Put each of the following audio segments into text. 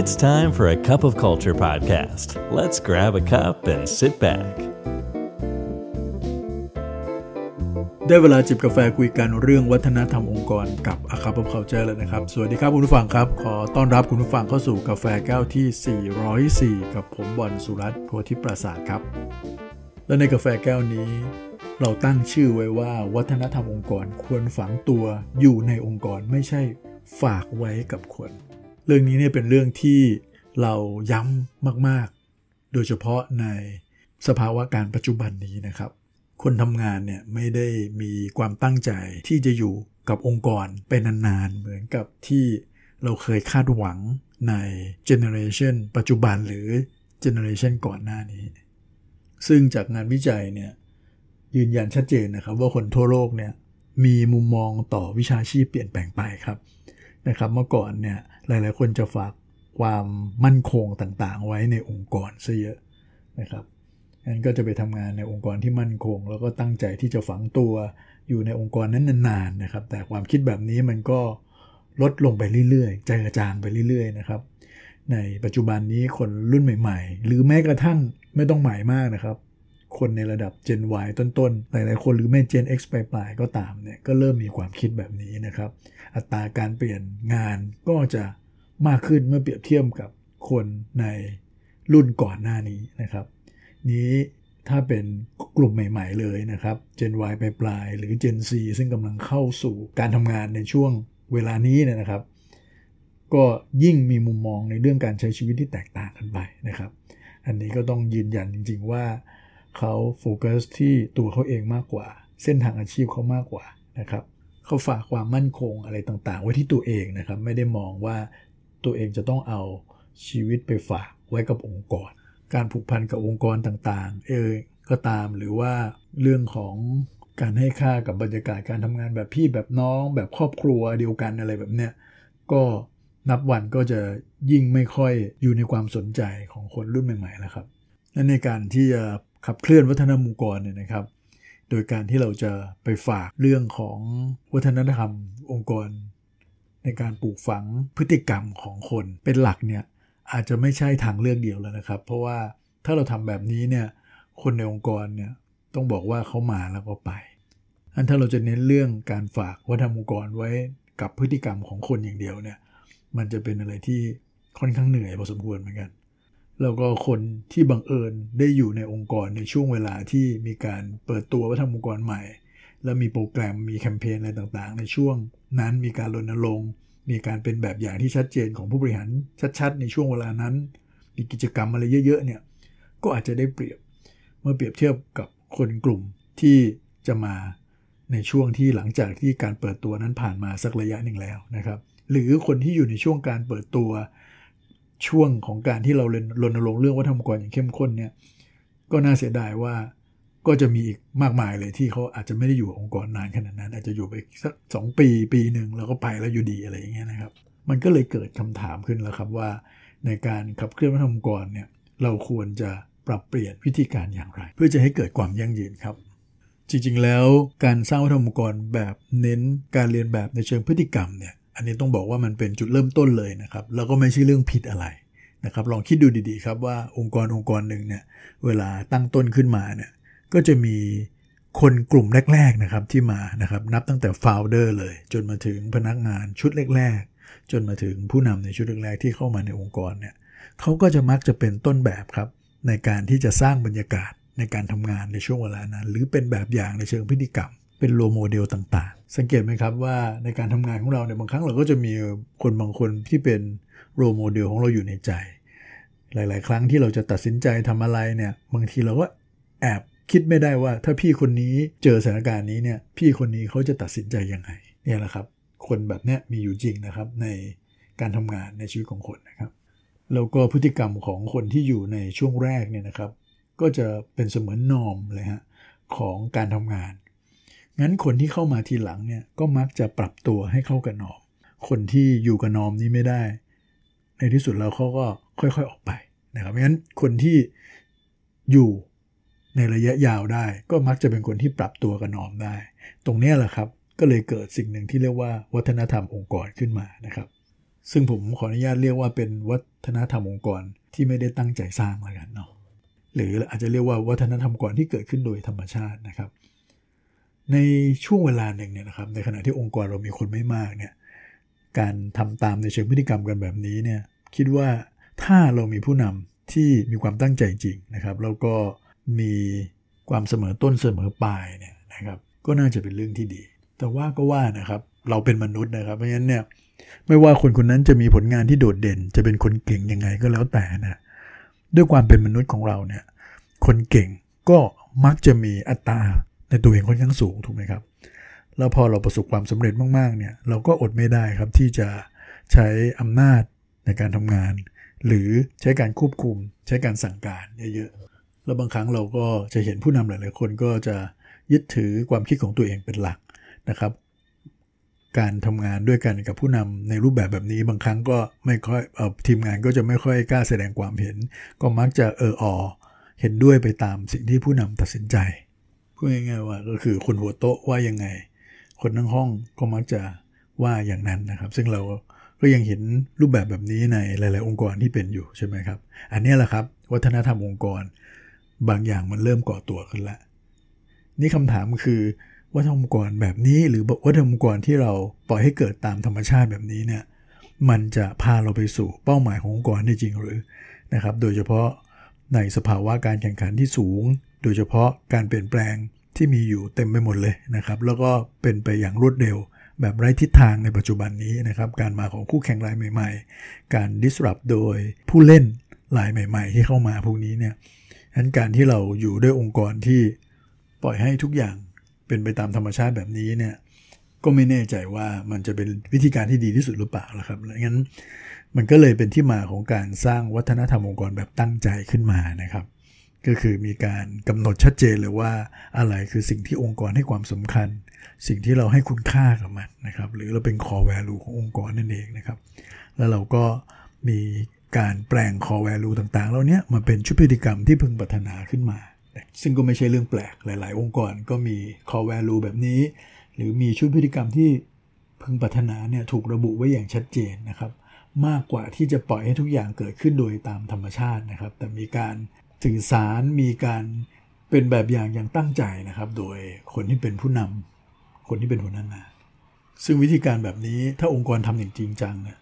It's time for a cup of culture podcast. Let's grab a cup and sit back. ได้เวลาจิบกาแฟคุยกันเรื่องวัฒนธรรมองค์กรกับอาคา p เคาเจอร์แล้วนะครับ สวัสดีครับคุณผู้ฟังครับ ขอต้อนรับคุณผู้ฟังเข้าสู่กาแฟแก้วที่ 404 กับผมบอลสุรัตน์โพธิปราสาทครับ และในกาแฟแก้วนี้ เราตั้งชื่อไว้ว่าวัฒนธรรมองค์กรควรฝังตัวอยู่ในองค์กรไม่ใช่ฝากไว้กับคน เรื่องนี้เนี่ยเป็นเรื่องที่เราย้ำมากๆ โดยเฉพาะในสภาวการณ์ปัจจุบันนี้นะครับ คนทำงานเนี่ยไม่ได้มีความตั้งใจที่จะอยู่กับองค์กรเป็นนานๆ เหมือนกับที่เราเคยคาดหวังใน generation ปัจจุบันหรือ generation ก่อนหน้านี้ ซึ่งจากงานวิจัยเนี่ยยืนยันชัดเจนนะครับ ว่าคนทั่วโลกเนี่ยมีมุมมองต่อวิชาชีพเปลี่ยนแปลงไปครับนะครับ เมื่อก่อนเนี่ย หลายๆ คนจะฝากความมั่นคงต่างๆ ไว้ในองค์กรซะเยอะนะครับงั้นก็จะไปทำงานในองค์กรที่มั่นคง แล้วก็ตั้งใจที่จะฝังตัวอยู่ในองค์กรนั้นนานๆนะครับ แต่ความคิดแบบนี้มันก็ลดลงไปเรื่อยๆใจกระจางไปเรื่อยๆนะครับ ในปัจจุบันนี้คนรุ่นใหม่ ๆ หรือแม้กระทั่งไม่ต้องใหม่มากนะครับ คนในระดับ Gen Y ต้นๆ หลายๆ คนหรือแม่ Gen X ปลายๆ ก็ตามเนี่ยก็เริ่มมีความคิดแบบนี้นะครับ อัตราการเปลี่ยนงานก็จะมากขึ้นเมื่อเปรียบเทียบกับคนในรุ่นก่อนหน้านี้นะครับ นี้ถ้าเป็นกลุ่มใหม่ ๆ เลยนะครับ Gen Y ปลายๆหรือ Gen Z ซึ่งกำลังเข้าสู่การทำงานในช่วงเวลานี้เนี่ยนะครับ ก็ยิ่งมีมุมมองในเรื่องการใช้ชีวิตที่แตกต่างกันไปนะครับ อันนี้ก็ต้องยืนยันจริง ๆ ว่า เขาโฟกัสที่ตัวเขาเองมากกว่า เส้นทางอาชีพเขามากกว่านะครับเขาฝากความมั่นคงอะไรต่างๆ ไว้ที่ตัวเองนะครับ ไม่ได้มองว่าตัวเองจะต้องเอาชีวิตไปฝากไว้กับองค์กร การผูกพันกับองค์กรต่างๆ เองก็ตามหรือว่าเรื่องของการให้ค่ากับบรรยากาศการทำงานแบบพี่แบบน้องแบบครอบครัวเดียวกันอะไรแบบเนี้ยก็นับวันก็จะยิ่งไม่ค่อยอยู่ในความสนใจของคนรุ่นใหม่ๆแล้วครับและในการที่จะ ขับเคลื่อนวัฒนธรรมองค์กรเนี่ยนะครับ โดยการที่เราจะไปฝากเรื่องของวัฒนธรรมองค์กร ในการปลูกฝังพฤติกรรมของคนเป็นหลักเนี่ยอาจจะไม่ใช่ทางเลือกเดียวแล้วนะครับ เพราะว่าถ้าเราทำแบบนี้เนี่ยคนในองค์กรเนี่ยต้องบอกว่าเขามาแล้วก็ไป อันถ้าเราจะเน้นเรื่องการฝากวัฒนธรรมองค์กรไว้กับพฤติกรรมของคนอย่างเดียวเนี่ยมันจะเป็นอะไรที่ค่อนข้างเหนื่อยพอสมควรเหมือนกัน แล้วก็คนที่บังเอิญได้อยู่ในองค์กรในช่วงเวลาที่มีการเปิดตัววัฒนธรรมองค์กรใหม่ แล้วมีโปรแกรมมีแคมเปญอะไรต่างๆ ในช่วงนั้นมีการรณรงค์มีการเป็นแบบอย่างที่ชัดเจนของผู้บริหารชัดๆ ในช่วงเวลานั้น มีกิจกรรมอะไรเยอะๆเนี่ยก็อาจจะได้เปรียบเมื่อเปรียบเทียบกับคนกลุ่มที่จะมาในช่วงที่หลังจากที่การเปิดตัวนั้นผ่านมาสักระยะหนึ่งแล้วนะครับ หรือคนที่อยู่ในช่วงการเปิดตัว ช่วงของการที่เรารณรงค์เรื่องวัฒนธรรมองค์กรอย่างเข้มข้นเนี่ยก็น่าเสียดายว่าก็จะมีอีกมากมายเลยที่เขาอาจจะไม่ได้อยู่องค์กรนานขนาดนั้น อาจจะอยู่ไปสักสองปีปีหนึ่งแล้วก็ไปแล้วอยู่ดีอะไรอย่างเงี้ยนะครับ มันก็เลยเกิดคำถามขึ้นแล้วครับว่า ในการขับเคลื่อนวัฒนธรรมองค์กรเนี่ยเราควรจะปรับเปลี่ยนวิธีการอย่างไร เพื่อจะให้เกิดความยั่งยืนครับ จริงๆแล้วการสร้างวัฒนธรรมองค์กรแบบเน้นการเรียนแบบในเชิงพฤติกรรมเนี่ย อันนี้ต้องบอกว่ามันเป็นจุดเริ่มต้นเลยนะครับ แล้วก็ไม่ใช่เรื่องผิดอะไรนะครับ ลองคิดดูดีๆครับว่าองค์กรองค์กรหนึ่งเนี่ยเวลาตั้งต้นขึ้นมาเนี่ยก็จะมีคนกลุ่มแรก ๆนะครับที่มานะครับนับตั้งแต่ founder เลย จนมาถึงพนักงานชุดแรก ๆ จนมาถึงผู้นำในชุดแรกๆที่เข้ามาในองค์กรเนี่ยเขาก็จะมักจะเป็นต้นแบบครับ ในการที่จะสร้างบรรยากาศในการทำงานในช่วงเวลานั้น หรือเป็นแบบอย่างในเชิงพฤติกรรม เป็น role model ต่างๆ สังเกตไหมครับว่าในการทำงานของเราเนี่ยบางครั้งเราก็จะมีคนบางคนที่เป็น role model ของเราอยู่ในใจ หลาย ๆ ครั้งที่เราจะตัดสินใจทำอะไรเนี่ยบางทีเราก็แอบคิดไม่ได้ว่าถ้าพี่คนนี้เจอสถานการณ์นี้เนี่ยพี่คนนี้เขาจะตัดสินใจยังไงเนี่ยแหละครับ คนแบบเนี้ยมีอยู่จริงนะครับในการทำงานในชีวิตของคนนะครับแล้วก็พฤติกรรมของคนที่อยู่ในช่วงแรกเนี่ยนะครับ ก็จะเป็นเสมือนนอมเลยฮะของการทำงาน งั้นคนที่เข้ามาทีหลังเนี่ยก็มักจะปรับตัวให้เข้ากับนอม คนที่อยู่กับนอมนี้ไม่ได้ ในที่สุดแล้วเขาก็ค่อยๆออกไปนะครับงั้นคนที่อยู่ในระยะยาวได้ ก็มักจะเป็นคนที่ปรับตัวกับนอมได้ ตรงนี้แหละครับก็เลยเกิดสิ่งหนึ่งที่เรียกว่าวัฒนธรรมองค์กรขึ้นมานะครับ ซึ่งผมขออนุญาตเรียกว่าเป็นวัฒนธรรมองค์กรที่ไม่ได้ตั้งใจสร้างแล้วกันเนาะหรืออาจจะเรียกว่าวัฒนธรรมองค์กรที่เกิดขึ้นโดยธรรมชาตินะครับ ในช่วงเวลาหนึ่งเนี่ยนะครับในขณะที่องค์กรเรามีคนไม่มากเนี่ยการทำตามในเชิงพฤติกรรมกันแบบนี้เนี่ยคิดว่าถ้าเรามีผู้นำที่มีความตั้งใจจริงนะครับแล้วก็มีความเสมอต้นเสมอปลายเนี่ยนะครับก็น่าจะเป็นเรื่องที่ดี แต่ว่าก็ว่านะครับเราเป็นมนุษย์นะครับ เพราะฉะนั้นเนี่ยไม่ว่าคนคนนั้นจะมีผลงานที่โดดเด่น จะเป็นคนเก่งยังไงก็แล้วแต่นะด้วยความเป็นมนุษย์ของเราเนี่ยคนเก่งก็มักจะมีอัตรา ในตัวเองค่อนข้างสูงถูกไหมครับ แล้วพอเราประสบความสำเร็จมากๆเนี่ยเราก็อดไม่ได้ครับที่จะใช้อำนาจในการทำงาน หรือใช้การควบคุม ใช้การสั่งการเยอะๆแล้วบางครั้งเราก็จะเห็นผู้นำหลายๆคนก็จะยึดถือความคิดของตัวเองเป็นหลักนะครับ การทำงานด้วยกันกับผู้นำในรูปแบบแบบนี้บางครั้งก็ไม่ค่อยออทีมงานก็จะไม่ค่อยกล้าแสดงความเห็น ก็มักจะเอออเห็นด้วยไปตามสิ่งที่ผู้นำตัดสินใจ พูดง่ายๆว่าก็คือคนหัวโต๊ะว่ายังไง คนทั้งห้องก็มักจะว่าอย่างนั้นนะครับ ซึ่งเราก็ยังเห็นรูปแบบแบบนี้ในหลาย ๆ องค์กรที่เป็นอยู่ใช่ไหมครับ อันนี้แหละครับ วัฒนธรรมองค์กร บางอย่างมันเริ่มก่อตัวขึ้นแล้วนี่คำถามคือวัฒนธรรมองค์กรแบบนี้ หรือวัฒนธรรมองค์กรที่เราปล่อยให้เกิดตามธรรมชาติแบบนี้เนี่ยมันจะพาเราไปสู่เป้าหมายขององค์กรได้จริงหรือนะครับ โดยเฉพาะในสภาวะการแข่งขันที่สูงโดยเฉพาะการเปลี่ยนแปลงที่มีอยู่เต็มไปหมดเลยนะครับ แล้วก็เป็นไปอย่างรวดเร็ว แบบไร้ทิศทางในปัจจุบันนี้นะครับ การมาของคู่แข่งรายใหม่ ๆ การ disrupt โดยผู้เล่นรายใหม่ ๆ ที่เข้ามาพวกนี้เนี่ยฉะนั้นการที่เราอยู่ด้วยองค์กรที่ปล่อยให้ทุกอย่างเป็นไปตามธรรมชาติแบบนี้เนี่ยก็ไม่แน่ใจว่ามันจะเป็นวิธีการที่ดีที่สุดหรือเปล่าละครับงั้นมันก็เลยเป็นที่มาของการสร้างวัฒนธรรมองค์กรแบบตั้งใจขึ้นมานะครับ ก็คือมีการกำหนดชัดเจนเลยว่าอะไรคือสิ่งที่องค์กรให้ความสำคัญ สิ่งที่เราให้คุณค่ากับมันนะครับ หรือเราเป็น core value ขององค์กรนั่นเองนะครับ แล้วเราก็มีการแปลง core value ต่างๆเหล่านี้มาเป็นชุดพฤติกรรมที่พึงพัฒนาขึ้นมา ซึ่งก็ไม่ใช่เรื่องแปลกหลาย ๆ องค์กรก็มี core value แบบนี้ หรือมีชุดพฤติกรรมที่พึงพัฒนาเนี่ยถูกระบุไว้อย่างชัดเจนนะครับมากกว่าที่จะปล่อยให้ทุกอย่างเกิดขึ้นโดยตามธรรมชาตินะครับ แต่มีการ สื่อสารมีการเป็นแบบอย่างอย่างตั้งใจนะครับ โดยคนที่เป็นผู้นำคนที่เป็นหัวหน้างาน ซึ่งวิธีการแบบนี้ถ้าองค์กรทำอย่างจริงจังเนี่ย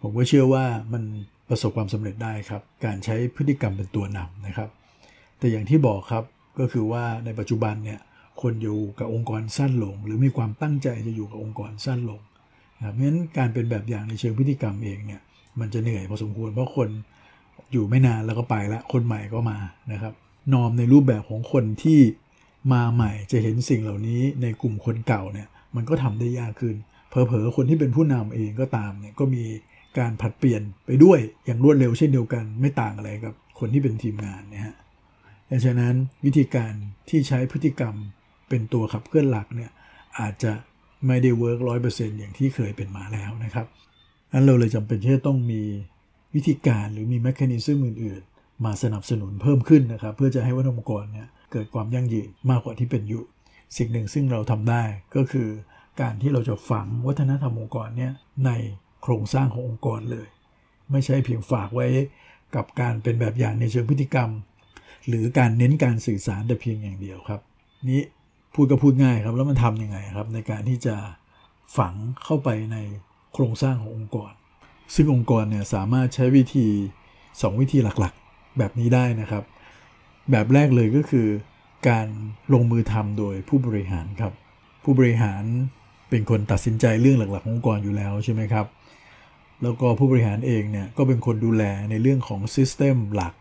ผมก็เชื่อว่ามันประสบความสำเร็จได้ครับ การใช้พฤติกรรมเป็นตัวนำนะครับ แต่อย่างที่บอกครับก็คือว่าในปัจจุบันเนี่ยคนอยู่กับองค์กรสั้นลง หรือมีความตั้งใจจะอยู่กับองค์กรสั้นลงนะครับเพราะฉะนั้นการเป็นแบบอย่างในเชิงพฤติกรรมเองเนี่ยมันจะเหนื่อยพอสมควรเพราะคน อยู่ไม่นานแล้วก็ไปละคนใหม่ก็มานะครับ นอมในรูปแบบของคนที่มาใหม่จะเห็นสิ่งเหล่านี้ในกลุ่มคนเก่าเนี่ยมันก็ทำได้ยากขึ้นเผลอๆคนที่เป็นผู้นำเองก็ตามเนี่ยก็มีการผัดเปลี่ยนไปด้วยอย่างรวดเร็วเช่นเดียวกัน ไม่ต่างอะไรกับคนที่เป็นทีมงานนะฮะดังนั้นวิธีการที่ใช้พฤติกรรมเป็นตัวขับเคลื่อนหลักเนี่ยอาจจะไม่ได้ work ร้อยเปอร์เซ็นต์อย่างที่เคยเป็นมาแล้วนะครับนั้นเราเลยจำเป็นที่จะต้องมี วิธีการหรือมี mechanism อื่น ๆ มาสนับสนุนเพิ่มขึ้นนะครับ เพื่อจะให้วัฒนธรรมองค์กรเนี่ยเกิดความยั่งยืนมากกว่าที่เป็นอยู่ สิ่งหนึ่งซึ่งเราทำได้ก็คือการที่เราจะฝังวัฒนธรรมองค์กรเนี่ยในโครงสร้างขององค์กรเลย ไม่ใช่เพียงฝากไว้กับการเป็นแบบอย่างในเชิงพฤติกรรม หรือการเน้นการสื่อสารแต่เพียงอย่างเดียวครับ นี้พูดก็พูดง่ายครับ แล้วมันทำยังไงครับ ในการที่จะฝังเข้าไปในโครงสร้างขององค์กร ซึ่งองค์กรเนี่ยสามารถใช้วิธี 2 วิธีหลักๆ แบบนี้ได้นะครับ แบบแรกเลยก็คือ การลงมือทำโดยผู้บริหารครับ ผู้บริหารเป็นคนตัดสินใจเรื่องหลักๆ ขององค์กรอยู่แล้วใช่ไหมครับ แล้วก็ผู้บริหารเองเนี่ยก็เป็นคนดูแลในเรื่องของ System หลัก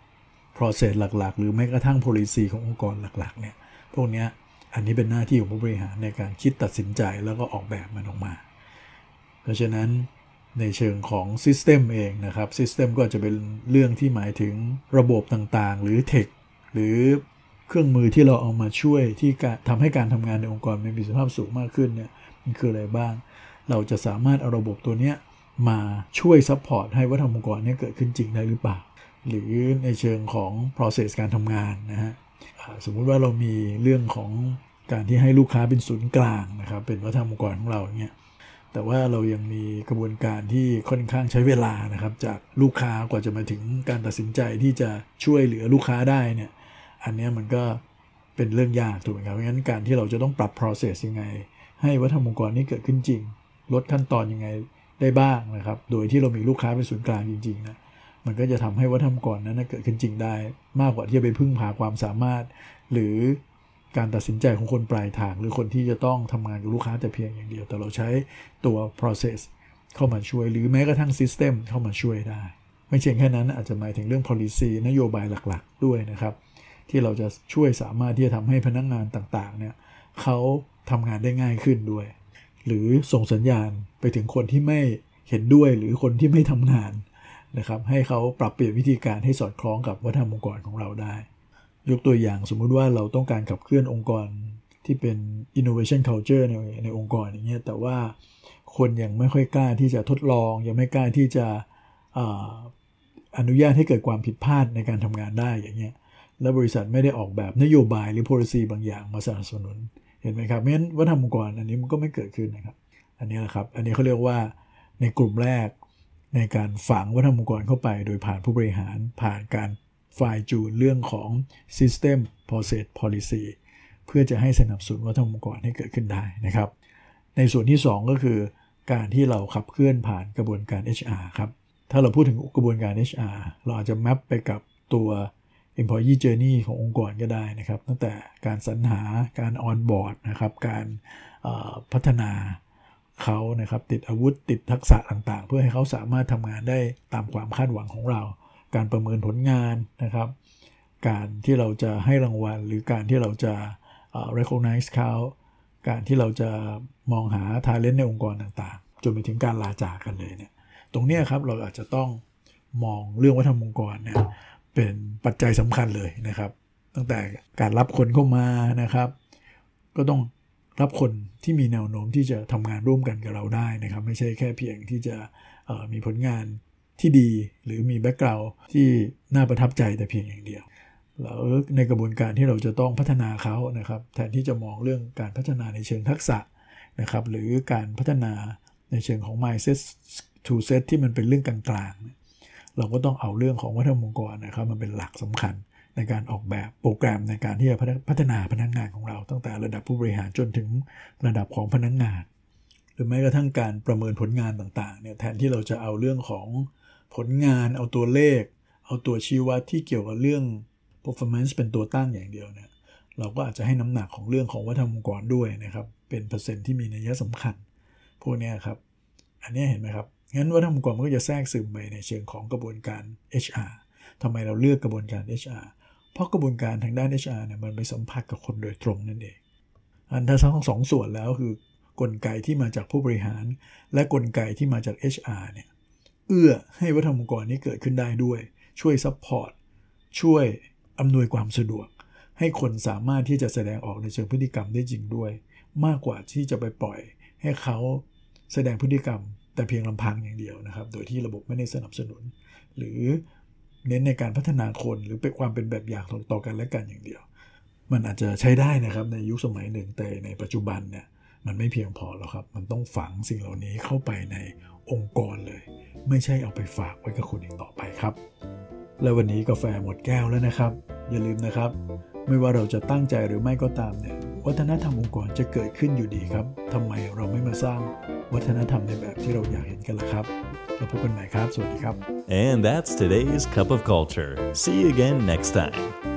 Process หลักๆ หรือแม้กระทั่ง Policy ขององค์กรหลักๆเนี่ยพวกนี้อันนี้เป็นหน้าที่ของผู้บริหารในการคิดตัดสินใจแล้วก็ออกแบบมันออกมา เพราะฉะนั้น ในเชิงของ System เองนะครับ System ก็จะเป็นเรื่องที่หมายถึงระบบต่างๆ หรือเทคหรือเครื่องมือที่เราเอามาช่วยที่ทำให้การทำงานในองค์กรมีประสิทธิภาพสูงมากขึ้นเนี่ยมันคืออะไรบ้าง เราจะสามารถเอาระบบตัวเนี้ยมาช่วย support ให้วัฒนธรรมองค์กรนี้เกิดขึ้นจริงได้หรือเปล่า หรือในเชิงของ process การทำงานนะฮะสมมุติว่าเรามีเรื่องของการที่ให้ลูกค้าเป็นศูนย์กลางนะครับเป็นวัฒนธรรมองค์กรของเราเนี่ย แต่ว่าเรายังมีกระบวนการที่ค่อนข้างใช้เวลานะครับ จากลูกค้ากว่าจะมาถึงการตัดสินใจที่จะช่วยเหลือลูกค้าได้เนี่ย อันนี้มันก็เป็นเรื่องยากถูกไหมครับเพราะงั้นการที่เราจะต้องปรับ process ยังไง ให้วัฒนธรรมองค์กรนี้เกิดขึ้นจริง ลดขั้นตอนยังไงได้บ้างนะครับ โดยที่เรามีลูกค้าเป็นศูนย์กลางจริงๆนะมันก็จะทำให้วัฒนธรรมองค์กรนั้นเกิดขึ้นจริงได้ มากกว่าที่จะไปพึ่งพาความสามารถ หรือ การตัดสินใจของคนปลายทาง หรือคนที่จะต้องทำงานกับลูกค้าแต่เพียงอย่างเดียว แต่เราใช้ตัว process เข้ามาช่วย หรือแม้กระทั่ง system เข้ามาช่วยได้ ไม่เช่นแค่นั้นอาจจะหมายถึงเรื่อง policy นโยบายหลักๆ ด้วยนะครับ ที่เราจะช่วยสามารถที่จะทำให้พนักงงานต่างๆเนี่ยเขาทำงานได้ง่ายขึ้นด้วย หรือส่งสัญญาณไปถึงคนที่ไม่เห็นด้วยหรือคนที่ไม่ทำงานนะครับให้เขาปรับเปลี่ยนวิธีการให้สอดคล้องกับวัฒนธรรมองค์กรของเราได้ ยกตัวอย่างสมมุติว่าเราต้องการขับเคลื่อนองค์กรที่เป็น innovation culture ในในองค์กรอย่างเงี้ยแต่ว่าคนยังไม่ค่อยกล้าที่จะทดลอง ยังไม่กล้าที่จะอนุญาตให้เกิดความผิดพลาดในการทำงานได้อย่างเงี้ยแล้วบริษัทไม่ได้ออกแบบนโยบายหรือ policy บางอย่างมาสนับสนุนเห็นไหมครับเพราะฉะนั้นวัฒนธรรมองค์กรอันนี้มันก็ไม่เกิดขึ้นนะครับ อันนี้แหละครับอันนี้เขาเรียกว่าในกลุ่มแรกในการฝังวัฒนธรรมองค์กรเข้าไป โดยผ่านผู้บริหารผ่านการ ฝ่ายจูนเรื่องของ system process policy เพื่อจะให้สนับสนุนวัฒนธรรมองค์กรให้เกิดขึ้นได้นะครับ ในส่วนที่ 2 ก็คือการที่เราขับเคลื่อนผ่านกระบวนการ HR ครับ ถ้าเราพูดถึงกระบวนการ HR เราอาจจะแมปไปกับตัว employee journey ขององค์กรก็ได้นะครับ ตั้งแต่การสรรหาการ onboard นะครับ การพัฒนาเขานะครับ ติดอาวุธติดทักษะต่างๆ เพื่อให้เขาสามารถทำงานได้ตามความคาดหวังของเรา การประเมินผลงานนะครับ การที่เราจะให้รางวัล หรือการที่เราจะ recognize เขาการที่เราจะมองหา talent ในองค์กรต่างๆ จนไปถึงการลาจากกันเลยเนี่ยตรงนี้ครับเราอาจจะต้องมองเรื่องวัฒนธรรมองค์กรเนี่ยเป็นปัจจัยสำคัญเลยนะครับ ตั้งแต่การรับคนเข้ามานะครับ ก็ต้องรับคนที่มีแนวโน้มที่จะทำงานร่วมกันกับเราได้นะครับ ไม่ใช่แค่เพียงที่จะมีผลงาน ที่ดีหรือมีแบ็กกราวด์ที่น่าประทับใจแต่เพียงอย่างเดียวแล้วในกระบวนการที่เราจะต้องพัฒนาเขานะครับ แทนที่จะมองเรื่องการพัฒนาในเชิงทักษะนะครับ หรือการพัฒนาในเชิงของ mindset to set ที่มันเป็นเรื่องกลางๆ เราก็ต้องเอาเรื่องของวัฒนธรรมองค์กรนะครับมันเป็นหลักสำคัญในการออกแบบโปรแกรมในการที่จะพัฒนาพนักงงานของเราตั้งแต่ระดับผู้บริหารจนถึงระดับของพนักงงาน หรือแม้กระทั่งการประเมินผลงานต่างๆเนี่ยแทนที่เราจะเอาเรื่องของ ผลงานเอาตัวเลข เอาตัวชี้วัดที่เกี่ยวกับเรื่อง performance เป็นตัวตั้งอย่างเดียวเนี่ยเราก็อาจจะให้น้ำหนักของเรื่องของวัฒนธรรมองค์กรด้วยนะครับเป็นเปอร์เซ็นต์ที่มีนัยสำคัญ พวกนี้ครับ อันนี้เห็นไหมครับงั้นวัฒนธรรมองค์กรมันก็จะแทรกซึมไปในเชิงของกระบวนการ HR ทำไมเราเลือกกระบวนการ HR เพราะกระบวนการทางด้าน HR เนี่ยมันไปสัมผัสกับคนโดยตรงนั่นเอง อันถ้าทั้งสองส่วนแล้วคือกลไกที่มาจากผู้บริหาร และกลไกที่มาจาก HR เนี่ย เอื้อให้วัฒนธรรมองค์กรนี้เกิดขึ้นได้ด้วย ช่วย support ช่วยอำนวยความสะดวก ให้คนสามารถที่จะแสดงออกในเชิงพฤติกรรมได้จริงด้วย มากกว่าที่จะไปปล่อยให้เขาแสดงพฤติกรรม แต่เพียงลำพังอย่างเดียวนะครับ โดยที่ระบบไม่ได้สนับสนุน หรือเน้นในการพัฒนาคนหรือเป็นความเป็นแบบอย่างต่อกันและกันอย่างเดียว มันอาจจะใช้ได้นะครับในยุคสมัยหนึ่งแต่ในปัจจุบันเนี่ยมันไม่เพียงพอแล้วครับ มันต้องฝังสิ่งเหล่านี้เข้าไปใน องค์กรเลย ไม่ใช่เอาไปฝากไว้กับคนอีกต่อไปครับ และวันนี้กาแฟหมดแก้วแล้วนะครับ อย่าลืมนะครับ ไม่ว่าเราจะตั้งใจหรือไม่ก็ตามเนี่ยวัฒนธรรมองค์กรจะเกิดขึ้นอยู่ดีครับทำไมเราไม่มาสร้างวัฒนธรรมในแบบที่เราอยากเห็นกันล่ะครับแล้วพบกันใหม่ครับ สวัสดีครับ And that's today's Cup of Culture. See you again next time.